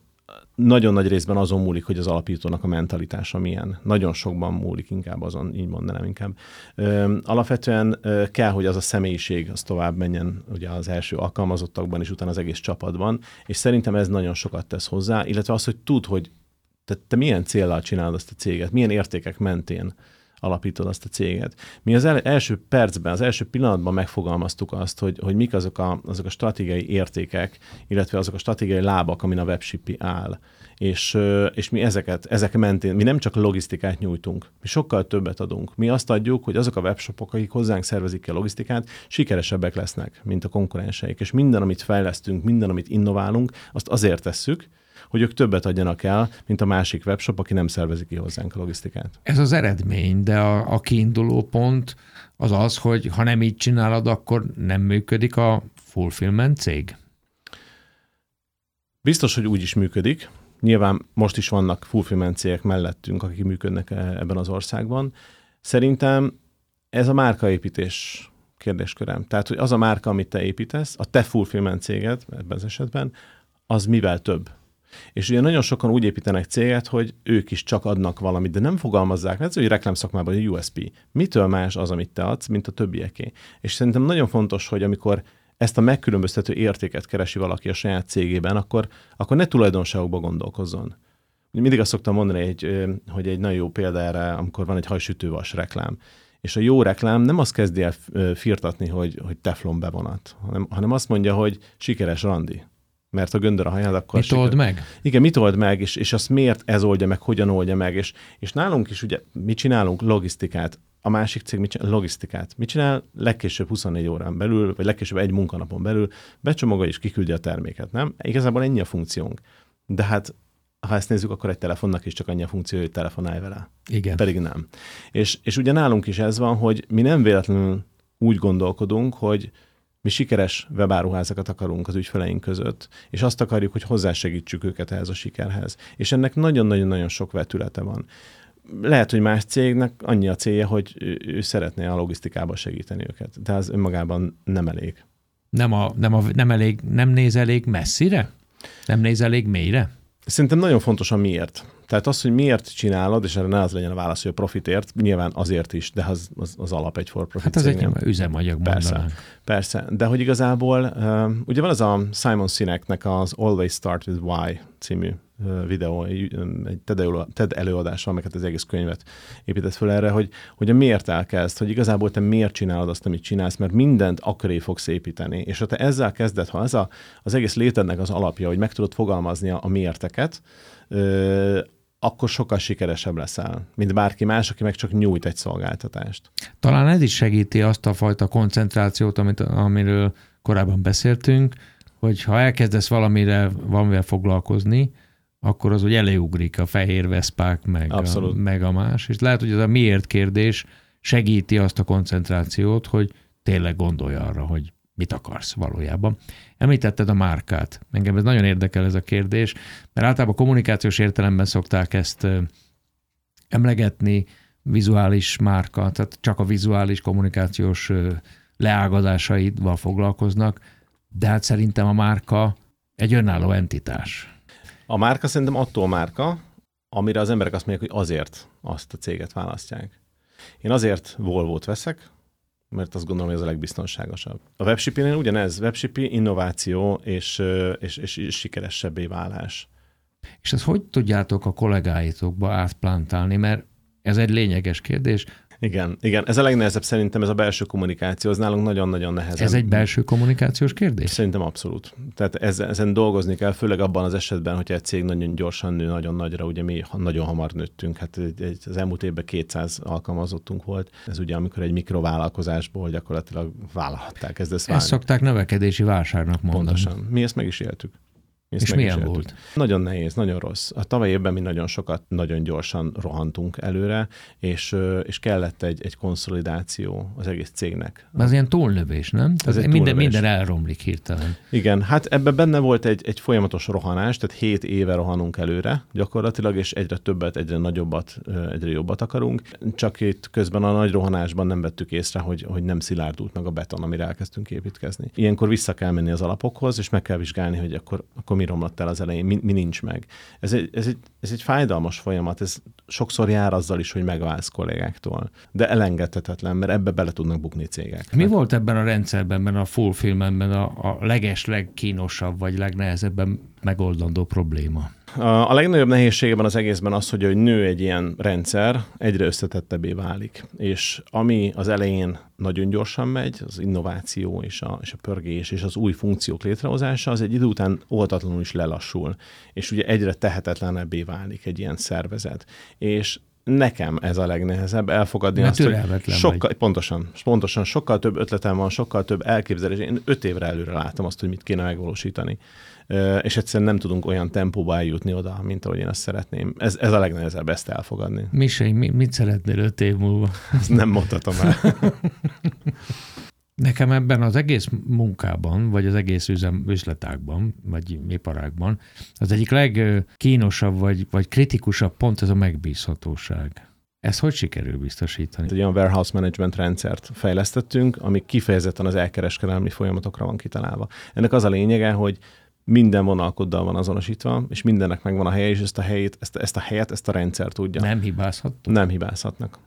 nagyon nagy részben azon múlik, hogy az alapítónak a mentalitása milyen. Nagyon sokban múlik inkább azon, így mondanám inkább. Ö, alapvetően ö, kell, hogy az a személyiség az tovább menjen ugye az első alkalmazottakban, és utána az egész csapatban, és szerintem ez nagyon sokat tesz hozzá, illetve az, hogy tud, hogy te, te milyen célral csinálod ezt a céget, milyen értékek mentén alapítod azt a céget. Mi az el, első percben, az első pillanatban megfogalmaztuk azt, hogy, hogy mik azok a, azok a stratégiai értékek, illetve azok a stratégiai lábak, amin a webshipi áll. És, és mi ezeket, ezek mentén, mi nem csak logisztikát nyújtunk, mi sokkal többet adunk. Mi azt adjuk, hogy azok a webshopok, akik hozzánk szervezik ki a logisztikát, sikeresebbek lesznek, mint a konkurenseik. És minden, amit fejlesztünk, minden, amit innoválunk, azt azért tesszük, hogy ők többet adjanak el, mint a másik webshop, aki nem szervezi ki hozzánk a logisztikát. Ez az eredmény, de a, a kiinduló pont az az, hogy ha nem így csinálod, akkor nem működik a fulfillment cég? Biztos, hogy úgy is működik. Nyilván most is vannak fulfillment cégek mellettünk, akik működnek e- ebben az országban. Szerintem ez a márkaépítés kérdéskörem. Tehát, hogy az a márka, amit te építesz, a te fulfillment céged ebben az esetben, az mivel több. És ugye nagyon sokan úgy építenek céget, hogy ők is csak adnak valamit, de nem fogalmazzák, ez egy reklámszakmában egy USP. Mitől más az, amit te adsz, mint a többieké? És szerintem nagyon fontos, hogy amikor ezt a megkülönböztető értéket keresi valaki a saját cégében, akkor, akkor ne tulajdonságokba gondolkozzon. Mindig azt szoktam mondani, hogy, hogy egy nagyon jó példa erre, amikor van egy hajsütővas reklám. És a jó reklám nem azt kezdi el firtatni, hogy, hogy teflon bevonat, hanem, hanem azt mondja, hogy sikeres randi mert a göndör a hajad, akkor... Mit old meg? Igen, mit old meg, és, és azt miért ez oldja meg, hogyan oldja meg, és, és nálunk is ugye mi csinálunk logisztikát, a másik cég mit csinál? Logisztikát. Mit csinál? Legkésőbb 24 órán belül, vagy legkésőbb egy munkanapon belül becsomagol és kiküldi a terméket, nem? Igazából ennyi a funkciónk. De hát ha ezt nézzük, akkor egy telefonnak is csak annyi a funkció, hogy telefonálj vele. Igen. Pedig nem. És, és ugye nálunk is ez van, hogy mi nem véletlenül úgy gondolkodunk, hogy mi sikeres webáruházakat akarunk az ügyfeleink között, és azt akarjuk, hogy hozzásegítsük őket ehhez a sikerhez. És ennek nagyon-nagyon-nagyon sok vetülete van. Lehet, hogy más cégnek annyi a célja, hogy ő szeretné a logisztikába segíteni őket, de az önmagában nem elég. Nem, a, nem, a, nem, elég, nem néz elég messzire? Nem néz elég mélyre? Szerintem nagyon fontos a miért. Tehát az, hogy miért csinálod, és erre ne az legyen a válasz, hogy a profitért, nyilván azért is, de az, az, az alap egy for profit Hát az egy üzemanyag Persze, mondanánk. persze. De hogy igazából, uh, ugye van az a Simon Sineknek az Always Start with Why című videó, egy TED előadással, amelyet az egész könyvet épített fel erre, hogy, hogy a miért elkezd, hogy igazából te miért csinálod azt, amit csinálsz, mert mindent aköré fogsz építeni. És ha te ezzel kezded, ha ez a, az egész létednek az alapja, hogy meg tudod fogalmazni a, a miérteket, akkor sokkal sikeresebb leszel, mint bárki más, aki meg csak nyújt egy szolgáltatást. Talán ez is segíti azt a fajta koncentrációt, amit, amiről korábban beszéltünk, hogy ha elkezdesz valamire, valamivel foglalkozni, akkor az úgy előugrik a fehér veszpák, meg a, meg a más. És lehet, hogy ez a miért kérdés segíti azt a koncentrációt, hogy tényleg gondolj arra, hogy mit akarsz valójában. Említetted a márkát. Engem ez nagyon érdekel ez a kérdés, mert általában kommunikációs értelemben szokták ezt emlegetni, vizuális márka, tehát csak a vizuális kommunikációs leágazásaival foglalkoznak, de hát szerintem a márka egy önálló entitás. A márka szerintem attól márka, amire az emberek azt mondják, hogy azért azt a céget választják. Én azért Volvo-t veszek, mert azt gondolom, hogy ez a legbiztonságosabb. A webshipping ugyanez, webshipping, innováció és, és, és, és sikeresebbé válás. És ezt hogy tudjátok a kollégáitokba átplantálni, mert ez egy lényeges kérdés. Igen, igen. Ez a legnehezebb szerintem, ez a belső kommunikáció, az nálunk nagyon-nagyon nehezebb. Ez egy belső kommunikációs kérdés? Szerintem abszolút. Tehát ezen dolgozni kell, főleg abban az esetben, hogyha egy cég nagyon gyorsan nő, nagyon nagyra, ugye mi nagyon hamar nőttünk. Hát egy, az elmúlt évben 200 alkalmazottunk volt. Ez ugye, amikor egy mikrovállalkozásból gyakorlatilag vállalhatták. Ez Ezt szokták növekedési válságnak mondani. Pontosan. Mi ezt meg is éltük. Ezt és milyen volt? Nagyon nehéz, nagyon rossz. A tavaly évben mi nagyon sokat, nagyon gyorsan rohantunk előre, és, és kellett egy, egy konszolidáció az egész cégnek. Ez ilyen túlnövés, nem? Ez egy minden, minden elromlik hirtelen. Igen, hát ebben benne volt egy, egy folyamatos rohanás, tehát hét éve rohanunk előre gyakorlatilag, és egyre többet, egyre nagyobbat, egyre jobbat akarunk. Csak itt közben a nagy rohanásban nem vettük észre, hogy, hogy nem szilárdult meg a beton, amire elkezdtünk építkezni. Ilyenkor vissza kell menni az alapokhoz, és meg kell vizsgálni, hogy akkor, akkor mi romlott el az elején, mi, mi nincs meg. Ez egy, ez, egy, ez egy fájdalmas folyamat, ez sokszor jár azzal is, hogy megválsz kollégáktól, de elengedhetetlen, mert ebbe bele tudnak bukni cégek. Mi volt ebben a rendszerben, ebben a full filmben a, a leges, legkínosabb, vagy legnehezebben megoldandó probléma? A legnagyobb nehézségeben az egészben az, hogy, hogy nő egy ilyen rendszer, egyre összetettebbé válik. És ami az elején nagyon gyorsan megy, az innováció és a, és a pörgés és az új funkciók létrehozása, az egy idő után oltatlanul is lelassul. És ugye egyre tehetetlenebbé válik egy ilyen szervezet. És nekem ez a legnehezebb elfogadni Mert azt, hogy sokkal, pontosan, pontosan, sokkal több ötletem van, sokkal több elképzelés. Én öt évre előre látom azt, hogy mit kéne megvalósítani és egyszerűen nem tudunk olyan tempóba eljutni oda, mint ahogy én azt szeretném. Ez, ez a legnehezebb ezt elfogadni. Misei, mi, mit szeretnél öt év múlva? Ezt nem mondhatom el. Nekem ebben az egész munkában, vagy az egész üzem, üzletákban, vagy iparágban, az egyik legkínosabb, vagy, vagy kritikusabb pont ez a megbízhatóság. Ez hogy sikerül biztosítani? Egy olyan warehouse management rendszert fejlesztettünk, ami kifejezetten az elkereskedelmi folyamatokra van kitalálva. Ennek az a lényege, hogy minden vonalkoddal van azonosítva, és mindennek megvan a helye, és ezt a, helyét, ezt, ezt a helyet, ezt a rendszer tudja. Nem hibázhatnak? Nem hibázhatnak.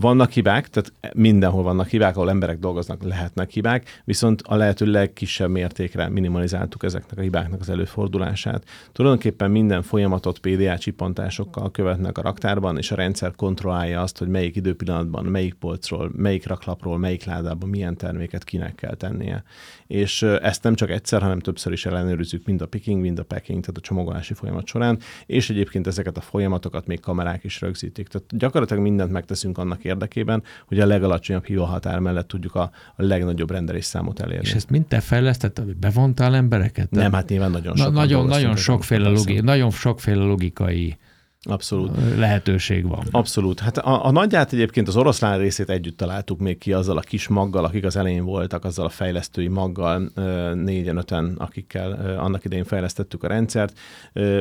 Vannak hibák, tehát mindenhol vannak hibák, ahol emberek dolgoznak, lehetnek hibák, viszont a lehető legkisebb mértékre minimalizáltuk ezeknek a hibáknak az előfordulását. Tulajdonképpen minden folyamatot PDA csipontásokkal követnek a raktárban, és a rendszer kontrollálja azt, hogy melyik időpillanatban, melyik polcról, melyik raklapról, melyik ládában milyen terméket kinek kell tennie. És ezt nem csak egyszer, hanem többször is ellenőrizzük mind a picking, mind a packing, tehát a csomagolási folyamat során, és egyébként ezeket a folyamatokat még kamerák is rögzítik. Tehát gyakorlatilag mindent megteszünk annak érdekében, hogy a legalacsonyabb hivahatár mellett tudjuk a, a legnagyobb rendelésszámot elérni. És ezt mind te fejlesztetted, hogy bevontál embereket? Nem, hát nyilván nagyon. Na, nagyon, nagyon sokféle, logi, nagyon sokféle logikai Abszolút. lehetőség van. Abszolút. Hát a, a nagyját egyébként az oroszlán részét együtt találtuk még ki azzal a kis maggal, akik az elején voltak, azzal a fejlesztői maggal, négyen-öten, akikkel annak idején fejlesztettük a rendszert.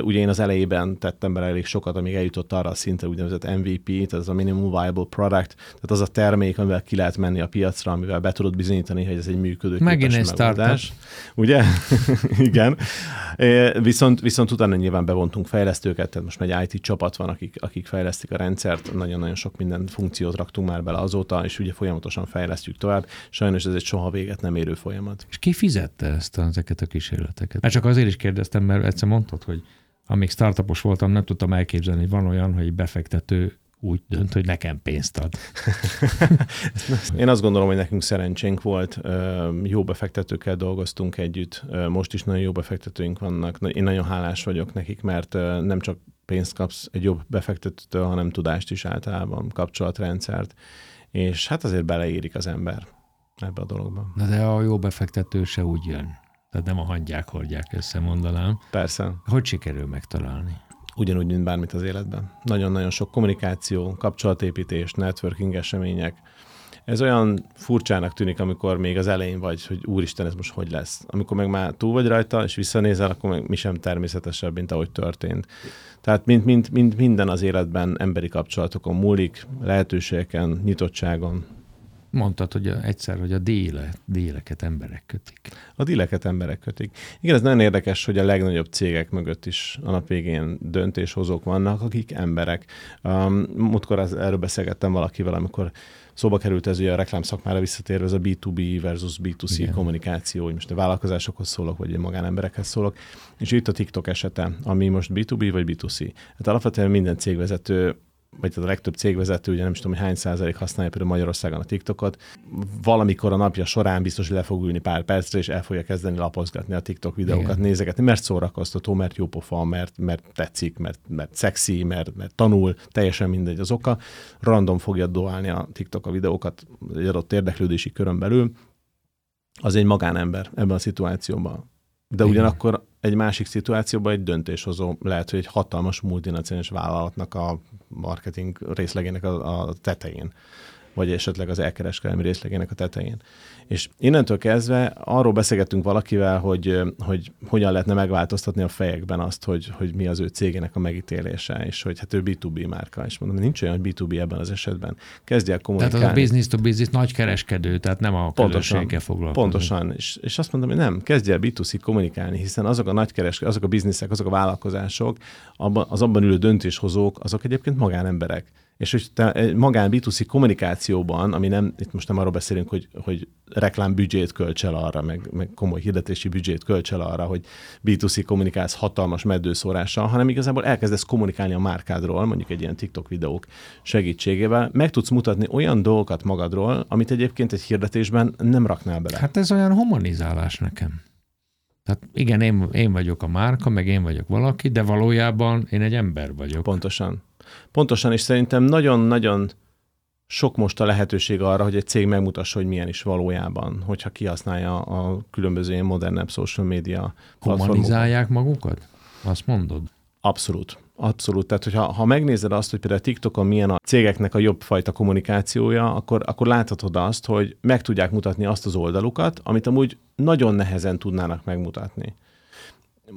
Ugye én az elejében tettem bele elég sokat, amíg eljutott arra a szintre, úgynevezett MVP, tehát az a Minimum Viable Product, tehát az a termék, amivel ki lehet menni a piacra, amivel be tudod bizonyítani, hogy ez egy működő Megint egy megoldás. Ugye? Igen. Viszont, viszont utána nyilván bevontunk fejlesztőket, tehát most egy IT csapat van, akik, akik fejlesztik a rendszert, nagyon-nagyon sok minden funkciót raktunk már bele azóta, és ugye folyamatosan fejlesztjük tovább. Sajnos ez egy soha véget nem érő folyamat. És ki fizette ezt, ezeket a kísérleteket? Mert csak azért is kérdeztem, mert egyszer mondtad, hogy amíg startupos voltam, nem tudtam elképzelni, hogy van olyan, hogy befektető úgy dönt, hogy nekem pénzt ad. Én azt gondolom, hogy nekünk szerencsénk volt, jó befektetőkkel dolgoztunk együtt, most is nagyon jó befektetőink vannak. Én nagyon hálás vagyok nekik, mert nem csak pénzt kapsz egy jobb befektetőtől, hanem tudást is általában, kapcsolatrendszert, és hát azért beleérik az ember ebbe a dologba. Na de a jó befektető se úgy jön. Tehát nem a hangyák hordják össze, mondanám. Persze. Hogy sikerül megtalálni? Ugyanúgy, mint bármit az életben. Nagyon-nagyon sok kommunikáció, kapcsolatépítés, networking események. Ez olyan furcsának tűnik, amikor még az elején vagy, hogy úristen, ez most hogy lesz. Amikor meg már túl vagy rajta, és visszanézel, akkor meg mi sem természetesebb, mint ahogy történt. Tehát mint, mint, mint minden az életben emberi kapcsolatokon múlik, lehetőségeken, nyitottságon, Mondtad, hogy a, egyszer, hogy a déle, déleket emberek kötik. A díleket emberek kötik. Igen, ez nagyon érdekes, hogy a legnagyobb cégek mögött is a nap végén döntéshozók vannak, akik emberek. Um, múltkor az, erről beszélgettem valakivel, amikor szóba került ez ugye a reklám szakmára visszatérve, ez a B2B versus B2C Igen. kommunikáció, hogy most a vállalkozásokhoz szólok, vagy a magánemberekhez szólok, és itt a TikTok esete, ami most B2B vagy B2C. Hát alapvetően minden cégvezető vagy a legtöbb cégvezető, ugye nem is tudom, hogy hány százalék használja például Magyarországon a TikTokot, valamikor a napja során biztos, hogy le fog ülni pár percre, és el fogja kezdeni lapozgatni a TikTok videókat, Igen. nézegetni, mert szórakoztató, mert jó pofa, mert, mert tetszik, mert, mert szexi, mert, mert tanul, teljesen mindegy az oka. Random fogja doálni a TikTok a videókat egy adott érdeklődési körön belül, az egy magánember ebben a szituációban. De Igen. ugyanakkor egy másik szituációban egy döntéshozó lehet, hogy egy hatalmas multinacionális vállalatnak a marketing részlegének a, a tetején, vagy esetleg az elkereskedelmi részlegének a tetején. És innentől kezdve arról beszélgettünk valakivel, hogy, hogy hogyan lehetne megváltoztatni a fejekben azt, hogy, hogy mi az ő cégének a megítélése, és hogy hát ő B2B márka. És mondom, nincs olyan B2B ebben az esetben. Kezdj el kommunikálni. Tehát az a business to business nagy kereskedő, tehát nem a pontosan, foglalkozni. Pontosan. És, és azt mondom, hogy nem, kezdj el B2C kommunikálni, hiszen azok a nagy kereskedők, azok a bizniszek, azok a vállalkozások, abban, az abban ülő döntéshozók, azok egyébként magánemberek és hogy te magán B2C kommunikációban, ami nem, itt most nem arról beszélünk, hogy, hogy reklámbüdzsét költs el arra, meg, meg komoly hirdetési büdzsét költs arra, hogy B2C kommunikálsz hatalmas meddőszórással, hanem igazából elkezdesz kommunikálni a márkádról, mondjuk egy ilyen TikTok videók segítségével, meg tudsz mutatni olyan dolgokat magadról, amit egyébként egy hirdetésben nem raknál bele. Hát ez olyan humanizálás nekem. Tehát igen, én, én vagyok a márka, meg én vagyok valaki, de valójában én egy ember vagyok. Pontosan. Pontosan, és szerintem nagyon-nagyon sok most a lehetőség arra, hogy egy cég megmutassa, hogy milyen is valójában, hogyha kihasználja a különböző ilyen modernebb social media Humanizálják magukat? Azt mondod? Abszolút. Abszolút. Tehát, hogyha ha megnézed azt, hogy például a TikTokon milyen a cégeknek a jobb fajta kommunikációja, akkor, akkor láthatod azt, hogy meg tudják mutatni azt az oldalukat, amit amúgy nagyon nehezen tudnának megmutatni.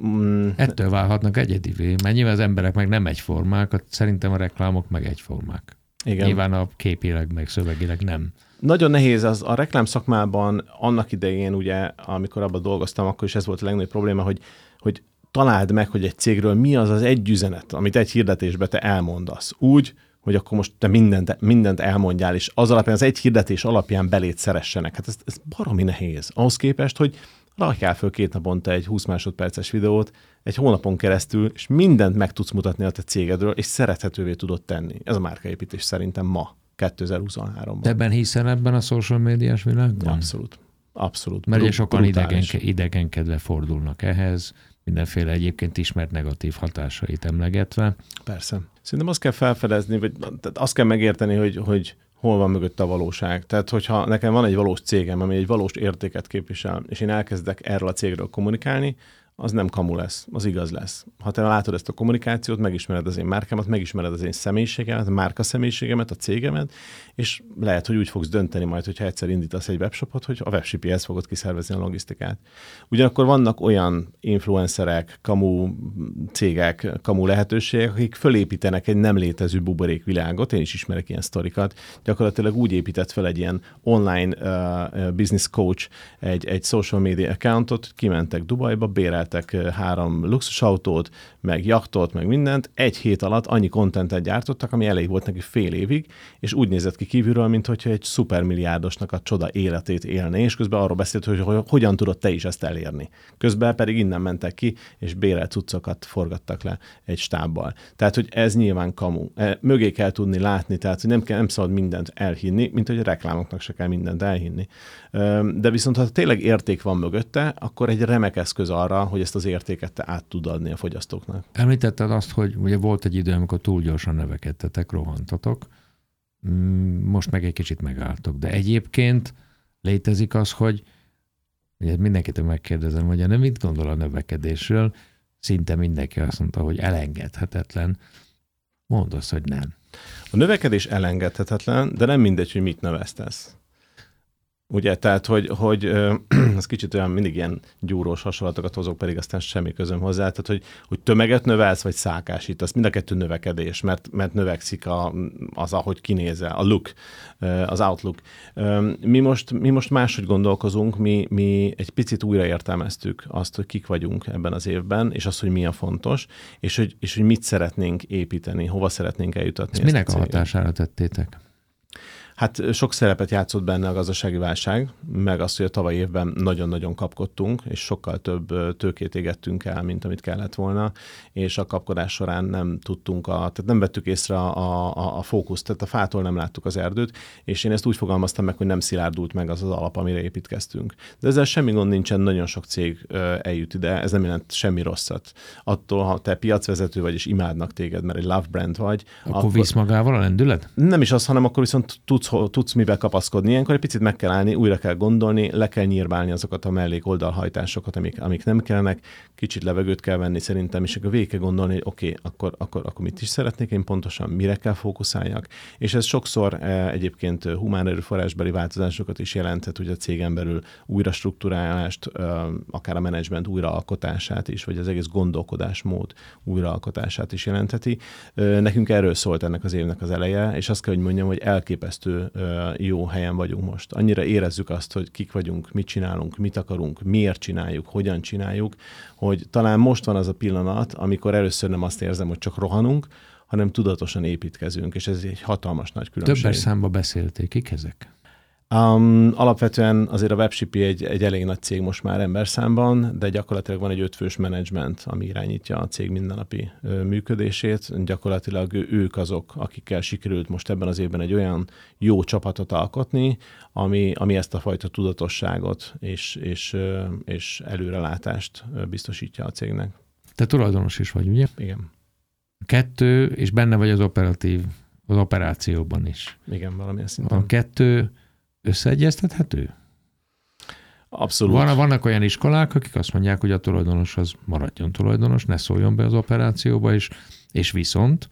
Mm. Ettől válhatnak egyedivé, mert nyilván az emberek meg nem egyformák, szerintem a reklámok meg egyformák. Igen. Nyilván a képileg meg szövegileg nem. Nagyon nehéz az a reklám szakmában annak idején, ugye, amikor abban dolgoztam, akkor is ez volt a legnagyobb probléma, hogy, hogy találd meg, hogy egy cégről mi az az egy üzenet, amit egy hirdetésbe te elmondasz. Úgy, hogy akkor most te mindent, mindent elmondjál, és az alapján, az egy hirdetés alapján belét szeressenek. Hát ez, ez baromi nehéz. Ahhoz képest, hogy rakjál föl két naponta egy 20 másodperces videót, egy hónapon keresztül, és mindent meg tudsz mutatni a te cégedről, és szerethetővé tudod tenni. Ez a márkaépítés szerintem ma, 2023-ban. De ebben hiszen ebben a social médiás világban? Abszolút. Abszolút. Mert ugye sokan idegen, idegenkedve fordulnak ehhez, mindenféle egyébként ismert negatív hatásait emlegetve. Persze. Szerintem azt kell felfedezni, vagy azt kell megérteni, hogy, hogy hol van mögött a valóság. Tehát, hogyha nekem van egy valós cégem, ami egy valós értéket képvisel, és én elkezdek erről a cégről kommunikálni, az nem kamu lesz, az igaz lesz. Ha te látod ezt a kommunikációt, megismered az én márkámat, megismered az én személyiségemet, a márka személyiségemet, a cégemet, és lehet, hogy úgy fogsz dönteni majd, hogyha egyszer indítasz egy webshopot, hogy a webshipihez fogod kiszervezni a logisztikát. Ugyanakkor vannak olyan influencerek, kamu cégek, kamu lehetőségek, akik fölépítenek egy nem létező buborékvilágot, én is ismerek ilyen sztorikat, gyakorlatilag úgy épített fel egy ilyen online uh, business coach egy, egy social media accountot, kimentek Dubajba, bérelt béreltek három luxusautót, meg jachtot, meg mindent. Egy hét alatt annyi kontentet gyártottak, ami elég volt neki fél évig, és úgy nézett ki kívülről, mintha egy szupermilliárdosnak a csoda életét élné, és közben arról beszélt, hogy hogyan tudod te is ezt elérni. Közben pedig innen mentek ki, és bérelt cuccokat forgattak le egy stábbal. Tehát, hogy ez nyilván kamu. E, mögé kell tudni látni, tehát hogy nem, kell, nem szabad mindent elhinni, mint hogy a reklámoknak se kell mindent elhinni. De viszont, ha tényleg érték van mögötte, akkor egy remek eszköz arra, hogy ezt az értéket te át tud adni a fogyasztóknak. Említetted azt, hogy ugye volt egy idő, amikor túl gyorsan növekedtetek, rohantatok, mm, most meg egy kicsit megálltok. De egyébként létezik az, hogy ugye mindenkitől megkérdezem, hogy nem mit gondol a növekedésről, szinte mindenki azt mondta, hogy elengedhetetlen. Mondd azt, hogy nem. A növekedés elengedhetetlen, de nem mindegy, hogy mit növesztesz. Ugye, tehát, hogy, hogy az kicsit olyan mindig ilyen gyúrós hasonlatokat hozok, pedig aztán semmi közöm hozzá. Tehát, hogy, hogy tömeget növelsz, vagy szákásítasz, mind a kettő növekedés, mert, mert növekszik a, az, ahogy kinézel, a look, az outlook. Mi most, mi most máshogy gondolkozunk, mi, mi egy picit újraértelmeztük azt, hogy kik vagyunk ebben az évben, és azt, hogy mi a fontos, és hogy, és hogy mit szeretnénk építeni, hova szeretnénk eljutatni. Ezt, ezt minek a hatására tettétek? Hát sok szerepet játszott benne a gazdasági válság, meg azt, hogy a tavaly évben nagyon-nagyon kapkodtunk, és sokkal több tőkét égettünk el, mint amit kellett volna, és a kapkodás során nem tudtunk, a, tehát nem vettük észre a, a, a fókuszt, tehát a fától nem láttuk az erdőt, és én ezt úgy fogalmaztam meg, hogy nem szilárdult meg az az alap, amire építkeztünk. De ezzel semmi gond nincsen, nagyon sok cég eljut ide, ez nem jelent semmi rosszat. Attól, ha te piacvezető vagy, és imádnak téged, mert egy love brand vagy. Akkor, akkor visz magával a lendület? Nem is az, hanem akkor viszont tudsz tudsz mivel kapaszkodni. Ilyenkor egy picit meg kell állni, újra kell gondolni, le kell nyírbálni azokat a mellék oldalhajtásokat, amik, amik nem kellnek, kicsit levegőt kell venni szerintem, és akkor végig gondolni, hogy oké, okay, akkor, akkor, akkor mit is szeretnék én pontosan, mire kell fókuszáljak. És ez sokszor e, egyébként humán erőforrásbeli változásokat is jelenthet, hogy a cégen belül újra struktúrálást, e, akár a menedzsment újraalkotását is, vagy az egész gondolkodásmód újraalkotását is jelentheti. Nekünk erről szólt ennek az évnek az eleje, és azt kell, hogy mondjam, hogy elképesztő jó helyen vagyunk most. Annyira érezzük azt, hogy kik vagyunk, mit csinálunk, mit akarunk, miért csináljuk, hogyan csináljuk, hogy talán most van az a pillanat, amikor először nem azt érzem, hogy csak rohanunk, hanem tudatosan építkezünk, és ez egy hatalmas nagy különbség. Többes számba beszélték, kik ezek? Um, alapvetően azért a WebShipi egy, egy elég nagy cég most már emberszámban, de gyakorlatilag van egy ötfős menedzsment, ami irányítja a cég mindennapi ö, működését. Gyakorlatilag ők azok, akikkel sikerült most ebben az évben egy olyan jó csapatot alkotni, ami, ami ezt a fajta tudatosságot és, és, ö, és előrelátást biztosítja a cégnek. Te tulajdonos is vagy, ugye? Igen. Kettő, és benne vagy az operatív, az operációban is. Igen, valamilyen szinten. A kettő összeegyeztethető? Abszolút. Van, vannak olyan iskolák, akik azt mondják, hogy a tulajdonos az maradjon tulajdonos, ne szóljon be az operációba, és, és viszont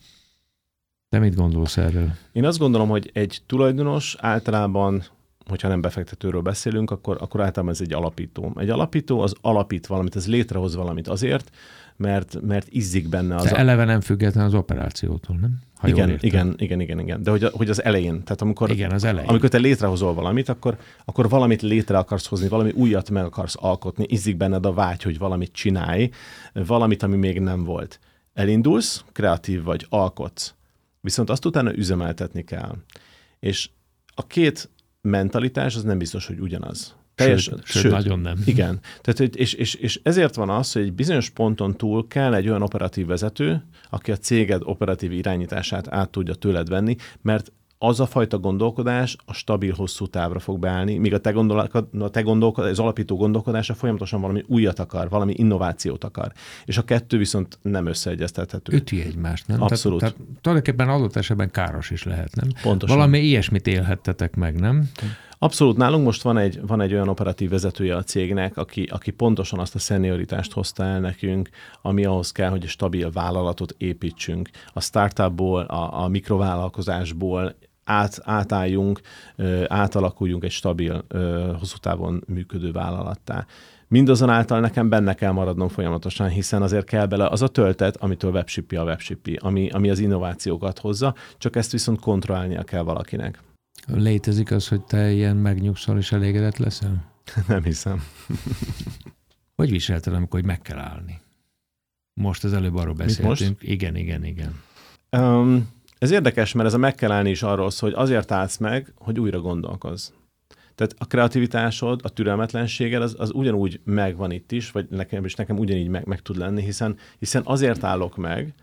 te mit gondolsz erről? Én azt gondolom, hogy egy tulajdonos általában hogyha nem befektetőről beszélünk, akkor, akkor általában ez egy alapító. Egy alapító az alapít valamit, ez létrehoz valamit azért, mert, mert izzik benne az... De eleve nem független az operációtól, nem? Ha igen, igen, igen, igen, igen. De hogy, hogy az elején, tehát amikor, igen, az elején. amikor te létrehozol valamit, akkor, akkor valamit létre akarsz hozni, valami újat meg akarsz alkotni, izzik benned a vágy, hogy valamit csinálj, valamit, ami még nem volt. Elindulsz, kreatív vagy, alkotsz. Viszont azt utána üzemeltetni kell. És a két mentalitás az nem biztos, hogy ugyanaz. Teljes, sőt, sőt, sőt, nagyon nem. Igen. Tehát, és, és, és ezért van az, hogy egy bizonyos ponton túl kell egy olyan operatív vezető, aki a céged operatív irányítását át tudja tőled venni, mert az a fajta gondolkodás a stabil hosszú távra fog beállni, míg a te, a te gondolkodás, az alapító gondolkodása folyamatosan valami újat akar, valami innovációt akar. És a kettő viszont nem összeegyeztethető. Üti egymást, nem? Abszolút. Tehát, tehát tulajdonképpen adott esetben káros is lehet, nem? Pontosan. Valami ilyesmit élhettetek meg, nem? Abszolút. Nálunk most van egy, van egy olyan operatív vezetője a cégnek, aki, aki pontosan azt a szenioritást hozta el nekünk, ami ahhoz kell, hogy stabil vállalatot építsünk. A startupból, a, a mikrovállalkozásból át, átálljunk, átalakuljunk egy stabil, hosszú távon működő vállalattá. Mindazonáltal nekem benne kell maradnom folyamatosan, hiszen azért kell bele az a töltet, amitől webshipi a webshipi, ami, ami az innovációkat hozza, csak ezt viszont kontrollálnia kell valakinek. Létezik az, hogy te ilyen megnyugszol és elégedett leszel? Nem hiszem. Hogy viselted, amikor hogy meg kell állni? Most az előbb arról beszéltünk. Igen, igen, igen. Um, ez érdekes, mert ez a meg is arról szól, hogy azért állsz meg, hogy újra gondolkozz. Tehát a kreativitásod, a türelmetlenséged az, az ugyanúgy megvan itt is, vagy nekem is nekem ugyanígy meg, meg tud lenni, hiszen, hiszen azért állok meg,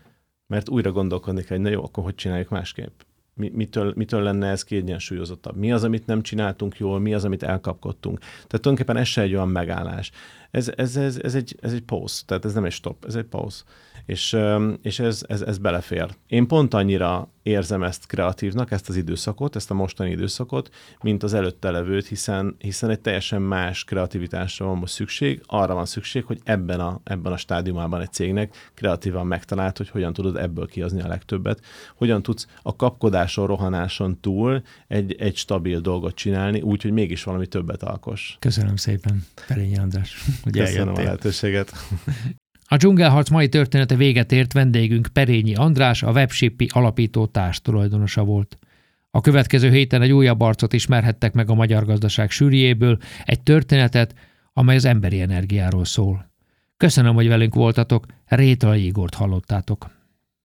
mert újra gondolkodni kell, hogy na jó, akkor hogy csináljuk másképp? Mi, mitől, mitől lenne ez kiegyensúlyozottabb? Mi az, amit nem csináltunk jól, mi az, amit elkapkodtunk? Tehát tulajdonképpen ez se egy olyan megállás. Ez, ez, ez, ez, egy, ez egy pause, tehát ez nem egy stop, ez egy pause és, és ez, ez, ez belefér. Én pont annyira érzem ezt kreatívnak, ezt az időszakot, ezt a mostani időszakot, mint az előtte levőt, hiszen, hiszen egy teljesen más kreativitásra van most szükség, arra van szükség, hogy ebben a, ebben a stádiumában egy cégnek kreatívan megtalált, hogy hogyan tudod ebből kihozni a legtöbbet, hogyan tudsz a kapkodáson, rohanáson túl egy, egy stabil dolgot csinálni, úgy, hogy mégis valami többet alkos. Köszönöm szépen, Perényi András, hogy Köszönöm eljöttél. a lehetőséget. A dzsungelharc mai története véget ért vendégünk Perényi András, a Webshippi alapító társtulajdonosa volt. A következő héten egy újabb arcot ismerhettek meg a magyar gazdaság sűrűjéből, egy történetet, amely az emberi energiáról szól. Köszönöm, hogy velünk voltatok, Rétalai Igort hallottátok.